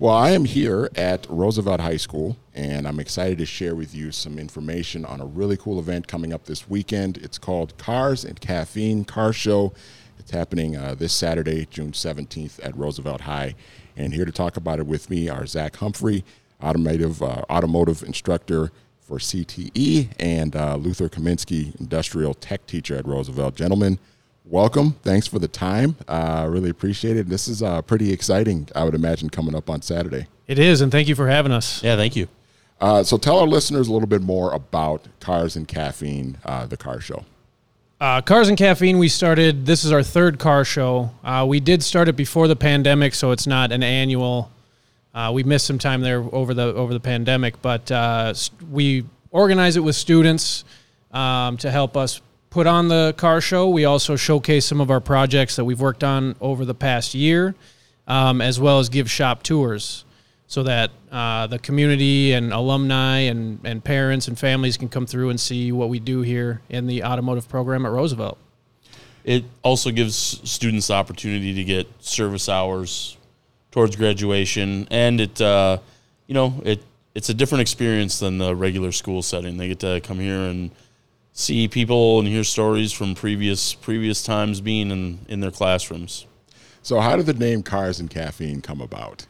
Well, I am here at Roosevelt High School, and I'm excited to share with you some information on a really cool event coming up this weekend. It's called Cars and Caffeine Car Show. It's happening uh, this Saturday, June 17th at Roosevelt High. And here to talk about it with me are Zac Humphrey, automotive uh, automotive instructor for CTE, and uh, Luther Kominski, industrial tech teacher at Roosevelt. Gentlemen, welcome. Thanks for the time. Uh, really appreciate it. This is uh, pretty exciting, I would imagine, coming up on Saturday. It is, and thank you for having us. Yeah, thank you. Uh, so tell our listeners a little bit more about Cars and Caffeine, uh, the car show. Uh, Cars and Caffeine, we started, this is our third car show. Uh, we did start it before the pandemic, so it's not an annual. Uh, we missed some time there over the over the pandemic, but uh, st- we organize it with students um, to help us put on the car show. We also showcase some of our projects that we've worked on over the past year, um, as well as give shop tours so that uh, the community and alumni and, and parents and families can come through and see what we do here in the automotive program at Roosevelt. It also gives students the opportunity to get service hours towards graduation, and it, uh, you know, it it's a different experience than the regular school setting. They get to come here and see people and hear stories from previous previous times being in in their classrooms. So, how did the name Cars and Caffeine come about?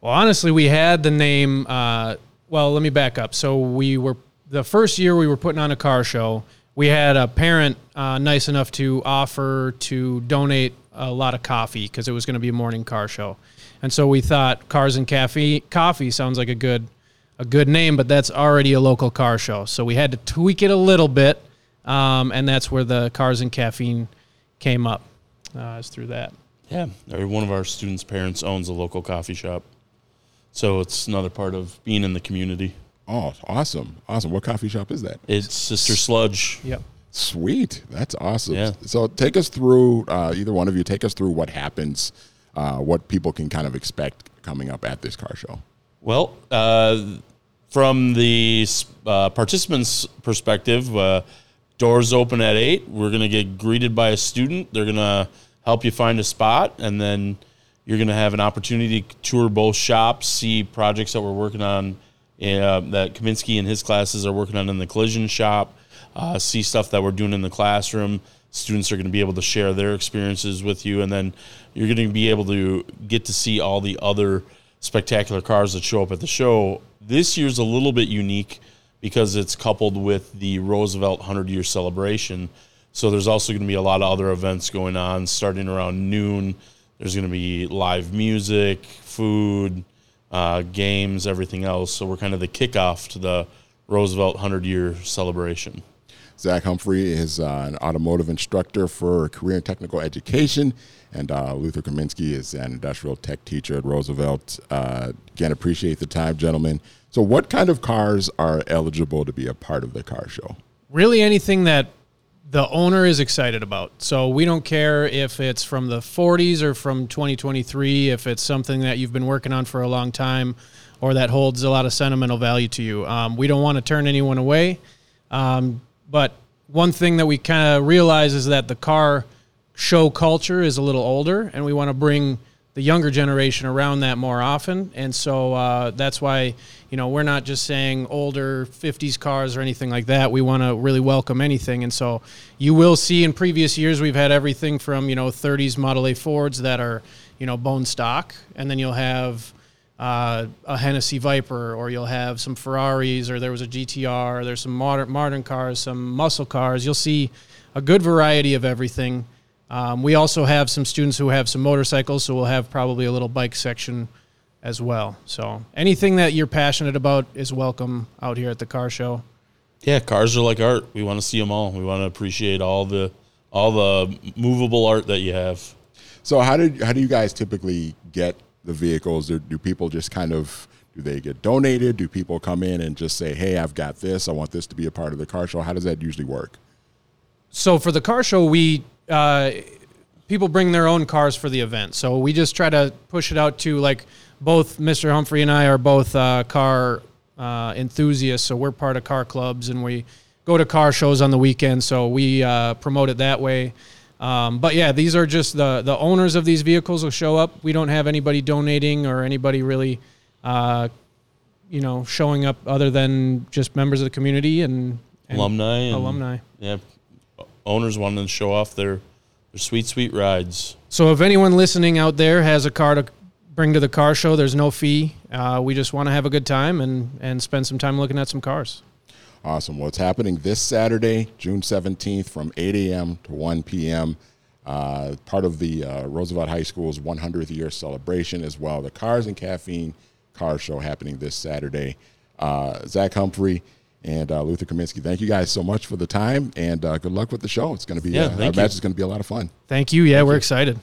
Well, honestly, we had the name. Uh, well, let me back up. So we were the first year we were putting on a car show. We had a parent uh, nice enough to offer to donate a lot of coffee because it was going to be a morning car show, and so we thought Cars and Caffeine Coffee sounds like a good a good name, but that's already a local car show. So we had to tweak it a little bit, um, and that's where the Cars and Caffeine came up. Uh, is through that. Yeah, or one of our students' parents owns a local coffee shop, so it's another part of being in the community. Oh, awesome. Awesome. What coffee shop is that? It's Sister Sludge. Yep. Sweet. That's awesome. Yeah. So, take us through, uh, either one of you, take us through what happens, uh, what people can kind of expect coming up at this car show. Well, uh, from the uh, participants' perspective, uh, doors open at eight. We're going to get greeted by a student. They're going to help you find a spot, and then you're going to have an opportunity to tour both shops, see projects that we're working on, uh, that Kominski and his classes are working on in the collision shop, uh, see stuff that we're doing in the classroom. Students are going to be able to share their experiences with you, and then you're going to be able to get to see all the other spectacular cars that show up at the show. This year's a little bit unique because it's coupled with the Roosevelt 100 year celebration. So there's also going to be a lot of other events going on starting around noon. There's going to be live music, food, uh, games, everything else. So we're kind of the kickoff to the Roosevelt 100 year celebration. Zac Humphrey is uh, an automotive instructor for career and technical education, and uh, Luther Kominski is an industrial tech teacher at Roosevelt. Uh, again, appreciate the time, gentlemen. So, what kind of cars are eligible to be a part of the car show? really anything that the owner is excited about. So we don't care if it's from the 40s or from 2023, if it's something that you've been working on for a long time or that holds a lot of sentimental value to you. Um, we don't want to turn anyone away. Um, but one thing that we kind of realize is that the car show culture is a little older, and we want to bring the younger generation around that more often. And so uh, that's why, you know, we're not just saying older 50s cars or anything like that. We want to really welcome anything. And so you will see in previous years, we've had everything from, you know, 30s Model A Fords that are, you know, bone stock. And then you'll have uh, a Hennessy Viper, or you'll have some Ferraris, or there was a GTR, or there's some modern, modern cars, some muscle cars. You'll see a good variety of everything. Um, we also have some students who have some motorcycles, so we'll have probably a little bike section as well. So anything that you're passionate about is welcome out here at the car show. Yeah, cars are like art. We want to see them all. We want to appreciate all the all the movable art that you have. So, how did how do you guys typically get the vehicles? Do, people just kind of do they get donated? Do people come in and just say, "Hey, I've got this. I want this to be a part of the car show"? How does that usually work? So for the car show, we uh, people bring their own cars for the event. So we just try to push it out to like both Mr. Humphrey and I are both uh, car uh, enthusiasts, so we're part of car clubs and we go to car shows on the weekend. So we uh, promote it that way. Um, but yeah, these are just the the owners of these vehicles will show up. We don't have anybody donating or anybody really, uh, you know, showing up other than just members of the community and, and alumni. And, alumni. Yeah, owners wanting to show off their their sweet sweet rides. So if anyone listening out there has a car to bring to the car show, there's no fee. Uh, we just want to have a good time and and spend some time looking at some cars. Awesome. Well, it's happening this Saturday, June 17th from 8 a.m. to 1 p.m. Uh, part of the uh, Roosevelt High School's 100th year celebration as well. The Cars and Caffeine Car Show happening this Saturday. Uh, Zac Humphrey and uh, Luther Kominski, thank you guys so much for the time and uh, good luck with the show. It's going to be, Yeah, uh, I thank imagine it's going to be a lot of fun. Thank you. Yeah, we're excited.